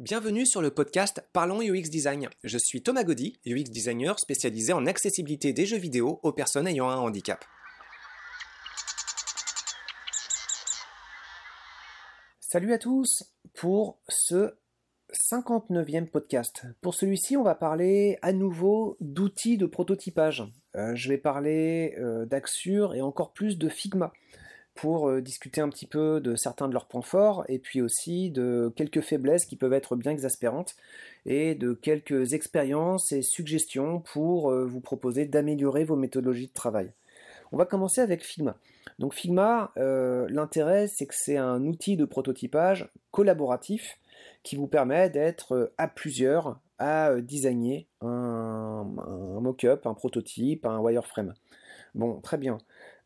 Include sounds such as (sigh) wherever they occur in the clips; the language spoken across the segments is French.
Bienvenue sur le podcast Parlons UX Design. Je suis Thomas Gaudy, UX designer spécialisé en accessibilité des jeux vidéo aux personnes ayant un handicap. Salut à tous pour ce 59e podcast. Pour celui-ci, on va parler à nouveau d'outils de prototypage. Euh, je vais parler euh, d'Axure et encore plus de Figma pour euh, discuter un petit peu de certains de leurs points forts et puis aussi de quelques faiblesses qui peuvent être bien exaspérantes et de quelques expériences et suggestions pour euh, vous proposer d'améliorer vos méthodologies de travail. On va commencer avec Figma. Donc Figma, euh, l'intérêt c'est que c'est un outil de prototypage collaboratif qui vous permet d'être à plusieurs à designer un, un mock-up, un prototype, un wireframe. Bon, très bien.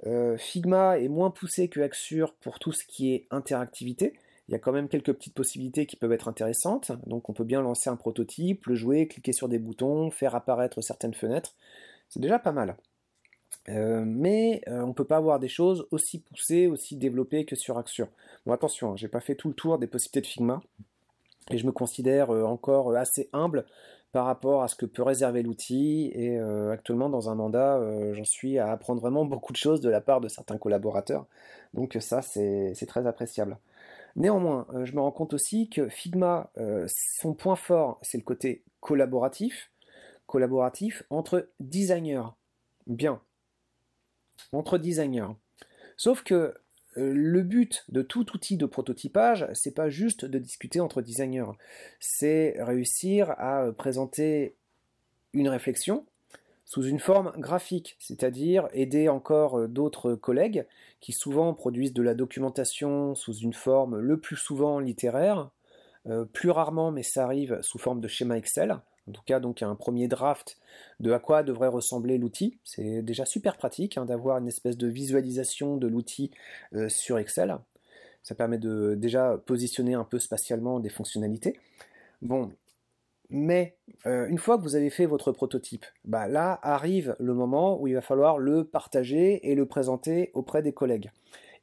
Euh, Figma est moins poussé que Axure pour tout ce qui est interactivité. Il y a quand même quelques petites possibilités qui peuvent être intéressantes. Donc on peut bien lancer un prototype, le jouer, cliquer sur des boutons, faire apparaître certaines fenêtres. C'est déjà pas mal. Euh, mais euh, on ne peut pas avoir des choses aussi poussées, aussi développées que sur Axure. Bon attention, hein, j'ai pas fait tout le tour des possibilités de Figma et je me considère encore assez humble par rapport à ce que peut réserver l'outil. Et euh, actuellement, dans un mandat, euh, j'en suis à apprendre vraiment beaucoup de choses de la part de certains collaborateurs. Donc ça, c'est très appréciable. Néanmoins, euh, je me rends compte aussi que Figma, son point fort, c'est le côté collaboratif. Collaboratif entre designers. Bien. Entre designers. Sauf que euh, le but de tout outil de prototypage, c'est pas juste de discuter entre designers, c'est réussir à présenter une réflexion sous une forme graphique, c'est-à-dire aider encore euh, d'autres collègues qui souvent produisent de la documentation sous une forme le plus souvent littéraire, euh, plus rarement mais ça arrive sous forme de schéma Excel, en tout cas donc un premier draft de à quoi devrait ressembler l'outil. C'est déjà super pratique hein, d'avoir une espèce de visualisation de l'outil euh, sur Excel. Ça permet de déjà positionner un peu spatialement des fonctionnalités. Bon, mais euh, une fois que vous avez fait votre prototype, bah là arrive le moment où il va falloir le partager et le présenter auprès des collègues.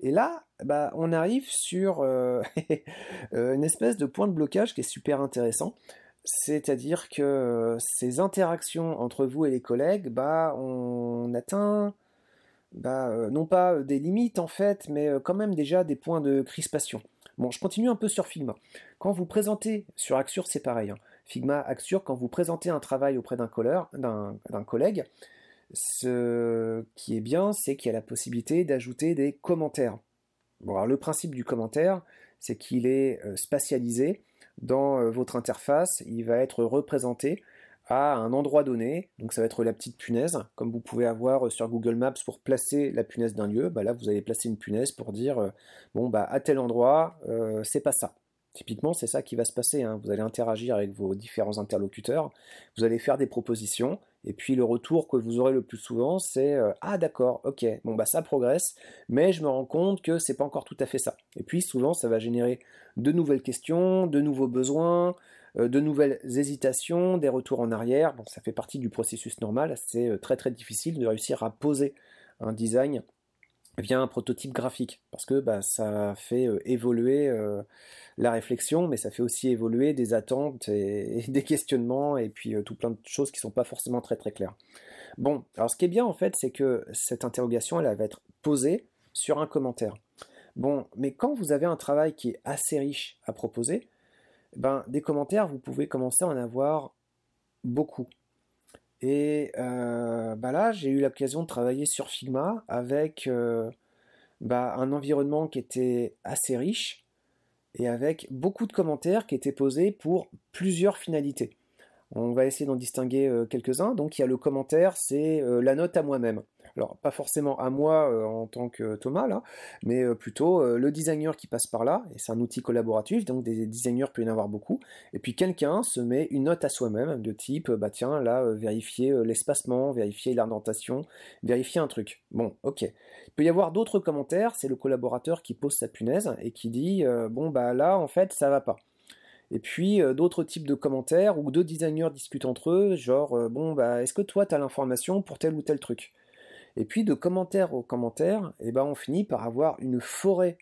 Et là, bah, on arrive sur euh, (laughs) une espèce de point de blocage qui est super intéressant. C'est-à-dire que euh, ces interactions entre vous et les collègues, bah, on atteint bah, euh, non pas des limites en fait, mais euh, quand même déjà des points de crispation. Bon, je continue un peu sur Figma. Quand vous présentez, sur Axure c'est pareil, hein. Figma, Axure, quand vous présentez un travail auprès d'un collègue, ce qui est bien, c'est qu'il y a la possibilité d'ajouter des commentaires. Bon, alors le principe du commentaire, c'est qu'il est spatialisé, dans euh, votre interface, il va être représenté à un endroit donné, donc ça va être la petite punaise, comme vous pouvez avoir euh, sur Google Maps pour placer la punaise d'un lieu, bah là vous allez placer une punaise pour dire, euh, bon bah à tel endroit, c'est pas ça. Typiquement, c'est ça qui va se passer. Hein. Vous allez interagir avec vos différents interlocuteurs, vous allez faire des propositions, et puis le retour que vous aurez le plus souvent, c'est ah d'accord, ok, bon bah ça progresse, mais je me rends compte que c'est pas encore tout à fait ça. Et puis souvent, ça va générer de nouvelles questions, de nouveaux besoins, euh, de nouvelles hésitations, des retours en arrière. Bon, ça fait partie du processus normal. C'est euh, très très difficile de réussir à poser un design via un prototype graphique parce que bah, ça fait euh, évoluer la réflexion, mais ça fait aussi évoluer des attentes et, des questionnements et puis tout plein de choses qui sont pas forcément très très claires. Bon, alors ce qui est bien en fait, c'est que cette interrogation, elle va être posée sur un commentaire. Bon, mais quand vous avez un travail qui est assez riche à proposer, ben, des commentaires, vous pouvez commencer à en avoir beaucoup. Et euh, ben là, j'ai eu l'occasion de travailler sur Figma avec euh, ben, un environnement qui était assez riche et avec beaucoup de commentaires qui étaient posés pour plusieurs finalités. On va essayer d'en distinguer euh, quelques-uns. Donc il y a le commentaire, c'est la note à moi-même. Alors, pas forcément à moi euh, en tant que Thomas, là, mais euh, plutôt euh, le designer qui passe par là, et c'est un outil collaboratif, donc des designers peut y en avoir beaucoup, et puis quelqu'un se met une note à soi-même, de type, bah tiens, là, vérifier l'espacement, vérifier l'orientation, vérifier un truc. Bon, ok. Il peut y avoir d'autres commentaires, c'est le collaborateur qui pose sa punaise, et qui dit, bon, bah là, en fait, ça va pas. Et puis d'autres types de commentaires où deux designers discutent entre eux, genre bon bah est-ce que toi tu as l'information pour tel ou tel truc? Et puis de commentaire au commentaire, eh ben, on finit par avoir une forêt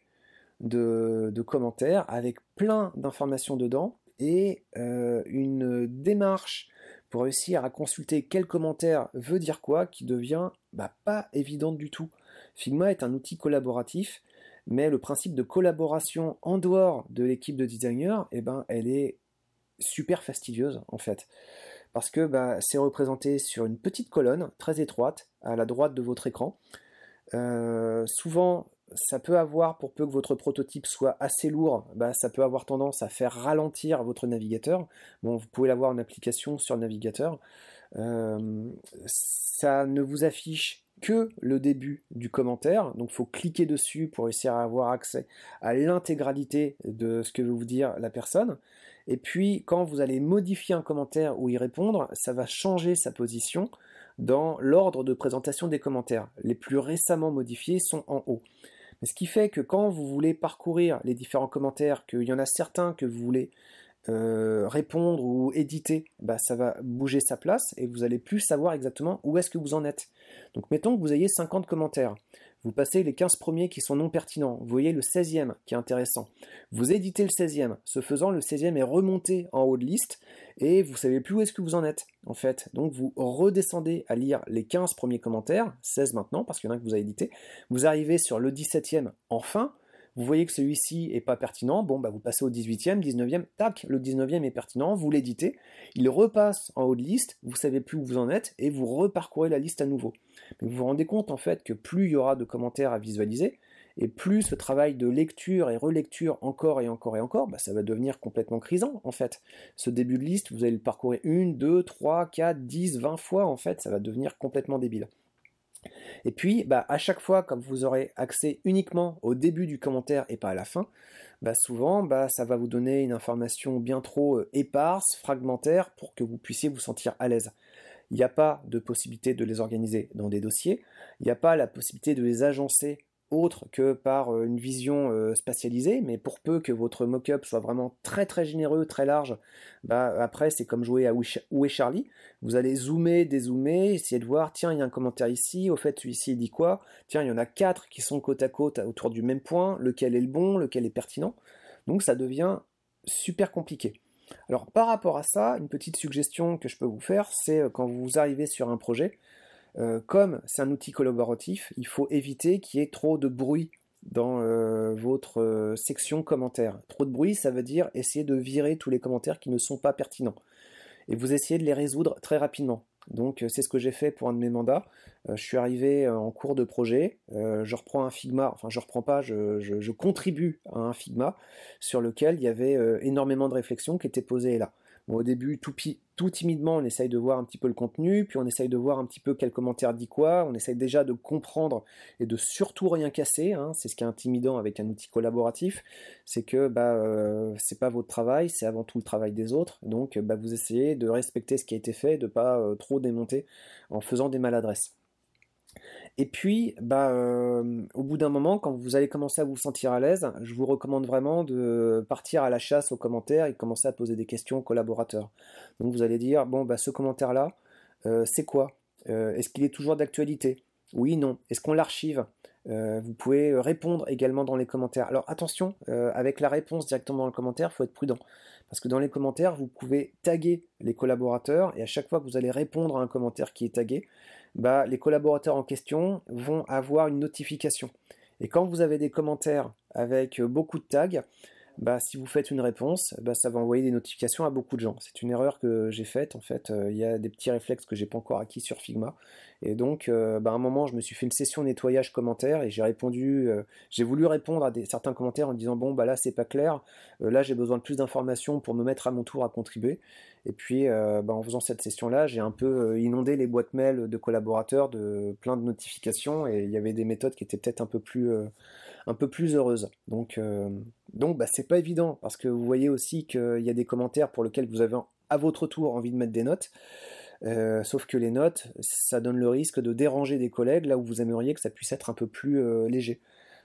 de, commentaires avec plein d'informations dedans. et une démarche pour réussir à consulter quel commentaire veut dire quoi qui devient bah, pas évidente du tout. Figma est un outil collaboratif, mais le principe de collaboration en dehors de l'équipe de designers, eh ben, elle est super fastidieuse en fait. Parce que bah, c'est représenté sur une petite colonne très étroite à la droite de votre écran. Euh, souvent, ça peut avoir, pour peu que votre prototype soit assez lourd, bah, ça peut avoir tendance à faire ralentir votre navigateur. Bon, vous pouvez l'avoir en application sur le navigateur. Euh, ça ne vous affiche que le début du commentaire, donc il faut cliquer dessus pour réussir à avoir accès à l'intégralité de ce que veut vous dire la personne. Et puis quand vous allez modifier un commentaire ou y répondre, ça va changer sa position dans l'ordre de présentation des commentaires. Les plus récemment modifiés sont en haut. Ce qui fait que quand vous voulez parcourir les différents commentaires, qu'il y en a certains que vous voulez euh, répondre ou éditer, bah, ça va bouger sa place et vous allez plus savoir exactement où est-ce que vous en êtes. Donc mettons que vous ayez 50 commentaires. Vous passez les 15 premiers qui sont non pertinents. Vous voyez le 16e qui est intéressant. Vous éditez le 16e. Ce faisant, le 16e est remonté en haut de liste et vous savez plus où est-ce que vous en êtes en fait. Donc vous redescendez à lire les 15 premiers commentaires, 16 maintenant parce qu'il y en a que vous avez édité. Vous arrivez sur le 17e enfin. Vous voyez que celui-ci est pas pertinent, bon bah vous passez au 18e, 19e, tac, le 19e est pertinent, vous l'éditez, il repasse en haut de liste, vous savez plus où vous en êtes et vous reparcourez la liste à nouveau. vous vous rendez compte en fait que plus il y aura de commentaires à visualiser, et plus ce travail de lecture et relecture encore et encore et encore, bah, ça va devenir complètement crisant en fait. Ce début de liste, vous allez le parcourir une, deux, trois, quatre, dix, vingt fois en fait, ça va devenir complètement débile. Et puis, bah, à chaque fois, comme vous aurez accès uniquement au début du commentaire et pas à la fin, bah, souvent, bah, ça va vous donner une information bien trop euh, éparse, fragmentaire, pour que vous puissiez vous sentir à l'aise. Il n'y a pas de possibilité de les organiser dans des dossiers, il n'y a pas la possibilité de les agencer autre que par euh, une vision euh, spatialisée, mais pour peu que votre mock-up soit vraiment très très généreux, très large, bah après c'est comme jouer à Où est Charlie, vous allez zoomer, dézoomer, essayer de voir, tiens il y a un commentaire ici, au fait celui-ci dit quoi, tiens il y en a quatre qui sont côte à côte autour du même point, lequel est le bon, lequel est pertinent, donc ça devient super compliqué. Alors par rapport à ça, une petite suggestion que je peux vous faire, c'est euh, quand vous arrivez sur un projet, euh, comme c'est un outil collaboratif, il faut éviter qu'il y ait trop de bruit dans euh, votre euh, section commentaires. Trop de bruit, ça veut dire essayer de virer tous les commentaires qui ne sont pas pertinents. Et vous essayez de les résoudre très rapidement. Donc c'est ce que j'ai fait pour un de mes mandats. je suis arrivé en cours de projet, je reprends un Figma, enfin je reprends pas, je, contribue à un Figma sur lequel il y avait énormément de réflexions qui étaient posées là au début, tout, timidement, on essaye de voir un petit peu le contenu, puis on essaye de voir un petit peu quel commentaire dit quoi, on essaye déjà de comprendre et de surtout rien casser. Hein. C'est ce qui est intimidant avec un outil collaboratif, c'est que bah, euh, c'est pas votre travail, c'est avant tout le travail des autres. Donc bah, vous essayez de respecter ce qui a été fait, de pas euh, trop démonter en faisant des maladresses. Et puis, bah, euh, au bout d'un moment, quand vous allez commencer à vous sentir à l'aise, je vous recommande vraiment de partir à la chasse aux commentaires et commencer à poser des questions aux collaborateurs. Donc vous allez dire, bon, bah, ce commentaire-là, euh, c'est quoi? Euh, Est-ce qu'il est toujours d'actualité? Oui, non. Est-ce qu'on l'archive? Vous pouvez répondre également dans les commentaires. Alors attention, avec la réponse directement dans le commentaire, il faut être prudent. Parce que dans les commentaires, vous pouvez taguer les collaborateurs et à chaque fois que vous allez répondre à un commentaire qui est tagué, bah, les collaborateurs en question vont avoir une notification. Et quand vous avez des commentaires avec beaucoup de tags, bah, si vous faites une réponse, bah, ça va envoyer des notifications à beaucoup de gens. C'est une erreur que j'ai faite en fait. Euh, il y a des petits réflexes que j'ai pas encore acquis sur Figma. Et donc, euh, bah, à un moment, je me suis fait une session nettoyage commentaires et j'ai répondu, euh, j'ai voulu répondre à certains commentaires en disant bon bah là c'est pas clair, là j'ai besoin de plus d'informations pour me mettre à mon tour à contribuer. Et puis, bah, en faisant cette session-là, j'ai un peu inondé les boîtes mail de collaborateurs de plein de notifications et il y avait des méthodes qui étaient peut-être un peu plus un peu plus heureuse. Donc, donc bah, c'est pas évident parce que vous voyez aussi qu'il y a des commentaires pour lesquels vous avez à votre tour envie de mettre des notes. Euh, sauf que les notes, ça donne le risque de déranger des collègues là où vous aimeriez que ça puisse être un peu plus euh, léger.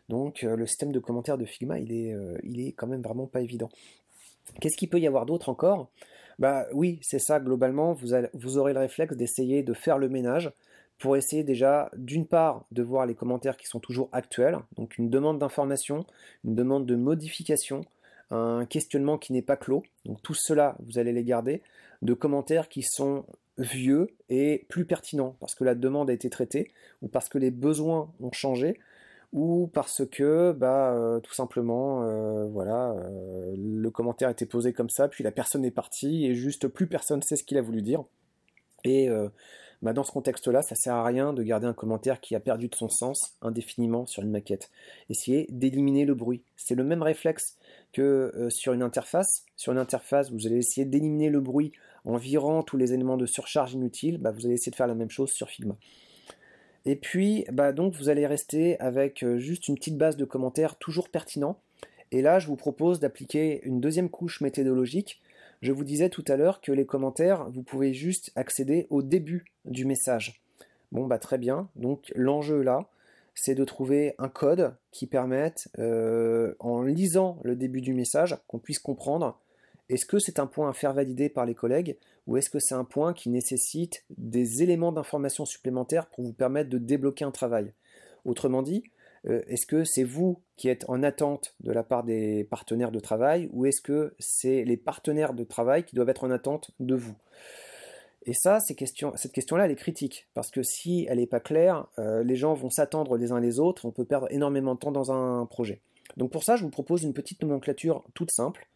Donc le système de commentaires de Figma, il est, il est quand même vraiment pas évident. Qu'est-ce qu'il peut y avoir d'autre encore? Bah oui, c'est ça globalement. Vous aurez le réflexe d'essayer de faire le ménage pour essayer déjà d'une part de voir les commentaires qui sont toujours actuels, donc une demande d'information, une demande de modification, un questionnement qui n'est pas clos. Donc tout cela, vous allez les garder. De commentaires qui sont vieux et plus pertinents parce que la demande a été traitée ou parce que les besoins ont changé ou parce que bah euh, tout simplement euh, voilà euh, le commentaire a été posé comme ça puis la personne est partie et juste plus personne sait ce qu'il a voulu dire et bah, dans ce contexte-là, ça sert à rien de garder un commentaire qui a perdu de son sens indéfiniment sur une maquette. Essayez d'éliminer le bruit. C'est le même réflexe que sur une interface. Sur une interface, vous allez essayer d'éliminer le bruit en virant tous les éléments de surcharge inutiles. Bah, vous allez essayer de faire la même chose sur Figma. Et puis, bah, donc, vous allez rester avec juste une petite base de commentaires toujours pertinents. Et là, je vous propose d'appliquer une deuxième couche méthodologique je vous disais tout à l'heure que les commentaires, vous pouvez juste accéder au début du message. Bon, bah très bien. Donc l'enjeu là, c'est de trouver un code qui permette, euh, en lisant le début du message, qu'on puisse comprendre est-ce que c'est un point à faire valider par les collègues ou est-ce que c'est un point qui nécessite des éléments d'information supplémentaires pour vous permettre de débloquer un travail? Autrement dit, est-ce que c'est vous qui êtes en attente de la part des partenaires de travail ou est-ce que c'est les partenaires de travail qui doivent être en attente de vous? Et ça, cette question-là, elle est critique parce que si elle n'est pas claire, euh, les gens vont s'attendre les uns les autres, on peut perdre énormément de temps dans un projet. Donc pour ça, je vous propose une petite nomenclature toute simple.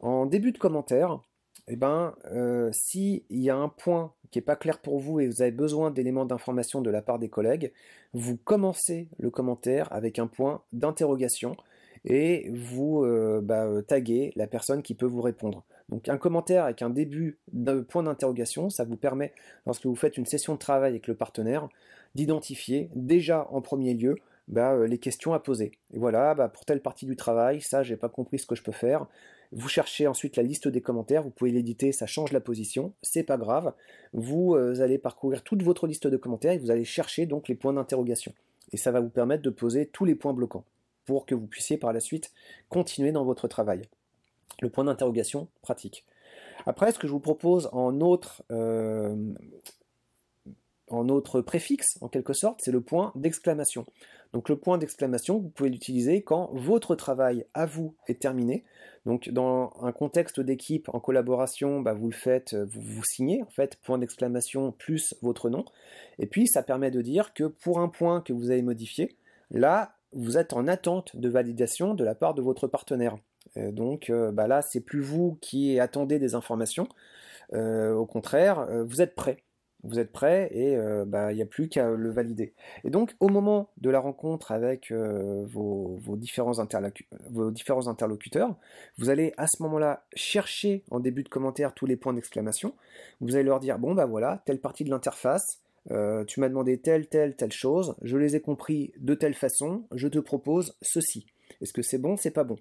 En début de commentaire, eh ben, euh, s'il y a un point qui n'est pas clair pour vous et vous avez besoin d'éléments d'information de la part des collègues, vous commencez le commentaire avec un point d'interrogation et vous euh, bah, euh, taguez la personne qui peut vous répondre. Donc un commentaire avec un début de point d'interrogation, ça vous permet, lorsque vous faites une session de travail avec le partenaire, d'identifier déjà en premier lieu bah, euh, les questions à poser. Et voilà, bah, pour telle partie du travail, ça j'ai pas compris ce que je peux faire. Vous cherchez ensuite la liste des commentaires, vous pouvez l'éditer, ça change la position, c'est pas grave. Vous euh, allez parcourir toute votre liste de commentaires et vous allez chercher donc les points d'interrogation. Et ça va vous permettre de poser tous les points bloquants pour que vous puissiez par la suite continuer dans votre travail. Le point d'interrogation pratique. Après, ce que je vous propose en autre, euh, en autre préfixe, en quelque sorte, c'est le point d'exclamation. Donc le point d'exclamation, vous pouvez l'utiliser quand votre travail à vous est terminé. Donc dans un contexte d'équipe, en collaboration, bah, vous le faites, vous, vous signez en fait, point d'exclamation plus votre nom. Et puis ça permet de dire que pour un point que vous avez modifié, là, vous êtes en attente de validation de la part de votre partenaire. Euh, donc euh, bah là, c'est plus vous qui attendez des informations. Euh, au contraire, vous êtes prêt vous êtes prêt et euh, bah, il n'y a plus qu'à le valider. Et donc au moment de la rencontre avec euh, vos, différents interlocuteurs, vous allez à ce moment-là chercher en début de commentaire tous les points d'exclamation. Vous allez leur dire, bon bah voilà, telle partie de l'interface, euh, tu m'as demandé telle, telle, telle chose, je les ai compris de telle façon, je te propose ceci. Est-ce que c'est bon, c'est pas bon?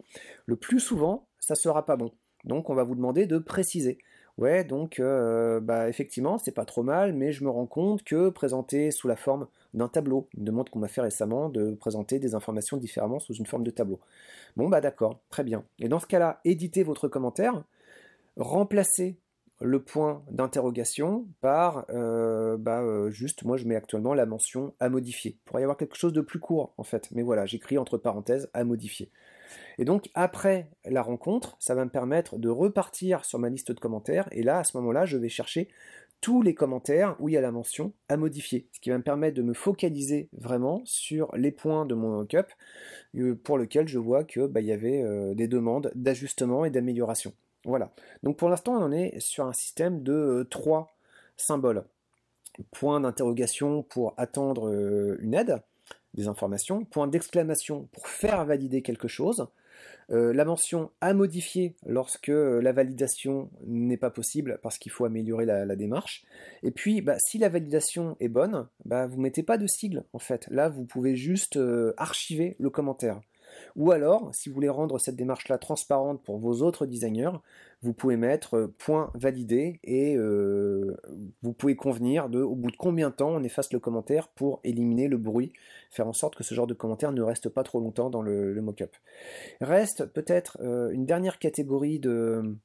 Le plus souvent, ça sera pas bon. Donc on va vous demander de préciser. Ouais, donc euh, bah, effectivement, c'est pas trop mal, mais je me rends compte que présenter sous la forme d'un tableau, une demande qu'on m'a fait récemment de présenter des informations différemment sous une forme de tableau. Bon, bah d'accord, très bien. Et dans ce cas-là, éditez votre commentaire, remplacez le point d'interrogation par euh, bah, euh, juste, moi je mets actuellement la mention à modifier. Il pourrait y avoir quelque chose de plus court en fait, mais voilà, j'écris entre parenthèses à modifier. Et donc après la rencontre, ça va me permettre de repartir sur ma liste de commentaires, et là, à ce moment-là, je vais chercher tous les commentaires où il y a la mention à modifier, ce qui va me permettre de me focaliser vraiment sur les points de mon mock-up euh, pour lesquels je vois que bah, y avait euh, des demandes d'ajustement et d'amélioration. Voilà. Donc pour l'instant, on en est sur un système de euh, trois symboles. Point d'interrogation pour attendre une aide, des informations, point d'exclamation pour faire valider quelque chose, euh, la mention à modifier lorsque la validation n'est pas possible parce qu'il faut améliorer la, démarche. Et puis, bah, si la validation est bonne, bah, vous mettez pas de sigle en fait. Là, vous pouvez juste euh, archiver le commentaire. Ou alors, si vous voulez rendre cette démarche-là transparente pour vos autres designers, vous pouvez mettre euh, point validé et euh, vous pouvez convenir de au bout de combien de temps on efface le commentaire pour éliminer le bruit, faire en sorte que ce genre de commentaire ne reste pas trop longtemps dans le, mock-up. Reste peut-être euh, une dernière catégorie de,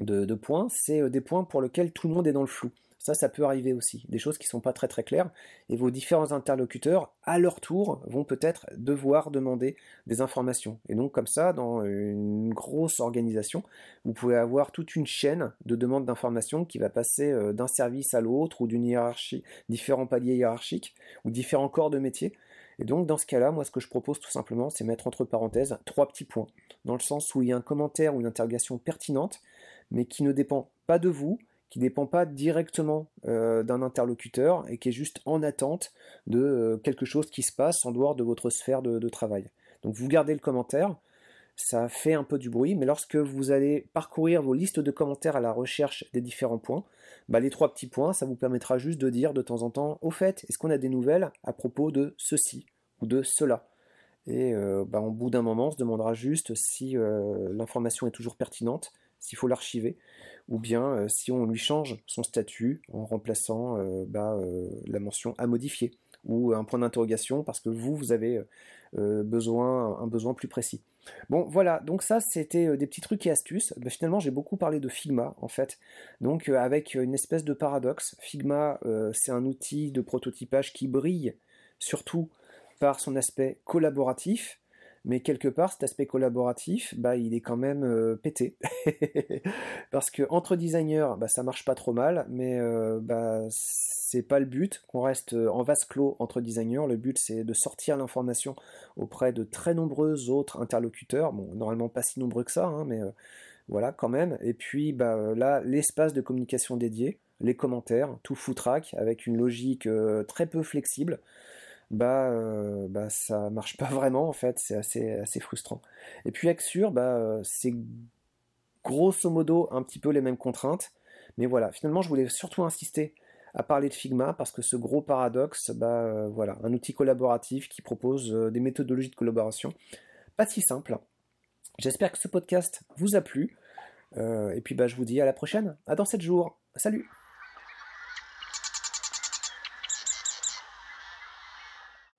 de, points, c'est des points pour lesquels tout le monde est dans le flou. Ça, ça peut arriver aussi. Des choses qui ne sont pas très très claires. Et vos différents interlocuteurs, à leur tour, vont peut-être devoir demander des informations. Et donc comme ça, dans une grosse organisation, vous pouvez avoir toute une chaîne de demandes d'informations qui va passer euh, d'un service à l'autre ou d'une hiérarchie, différents paliers hiérarchiques ou différents corps de métier. Et donc dans ce cas-là, moi ce que je propose tout simplement, c'est mettre entre parenthèses trois petits points, dans le sens où il y a un commentaire ou une interrogation pertinente, mais qui ne dépend pas de vous, qui ne dépend pas directement euh, d'un interlocuteur et qui est juste en attente de euh, quelque chose qui se passe en dehors de votre sphère de, travail. Donc vous gardez le commentaire, ça fait un peu du bruit, mais lorsque vous allez parcourir vos listes de commentaires à la recherche des différents points, bah, les trois petits points, ça vous permettra juste de dire de temps en temps, au fait, est-ce qu'on a des nouvelles à propos de ceci ou de cela? Et euh, bah, au bout d'un moment, on se demandera juste si l'information est toujours pertinente, s'il faut l'archiver, ou bien euh, si on lui change son statut en remplaçant euh, bah, euh, la mention à modifier, ou un point d'interrogation parce que vous, vous avez besoin, un besoin plus précis. Bon, voilà, donc ça, c'était des petits trucs et astuces. Bah, finalement, j'ai beaucoup parlé de Figma, en fait. Donc, avec une espèce de paradoxe. Figma, c'est un outil de prototypage qui brille surtout par son aspect collaboratif, mais quelque part cet aspect collaboratif bah il est quand même euh, pété. (laughs) Parce que entre designers bah ça marche pas trop mal mais euh, bah c'est pas le but qu'on reste euh, en vase clos entre designers. Le but c'est de sortir l'information auprès de très nombreux autres interlocuteurs. Bon normalement pas si nombreux que ça hein, mais voilà quand même. Et puis bah là l'espace de communication dédié les commentaires tout foutraque avec une logique très peu flexible bah, euh, bah ça marche pas (laughs) vraiment en fait, c'est assez, assez frustrant. Et puis Axure, bah, euh, c'est grosso modo un petit peu les mêmes contraintes, mais voilà, finalement je voulais surtout insister à parler de Figma parce que ce gros paradoxe, bah euh, voilà, un outil collaboratif qui propose des méthodologies de collaboration pas si simples. J'espère que ce podcast vous a plu. et puis bah, je vous dis à la prochaine. À dans 7 jours. Salut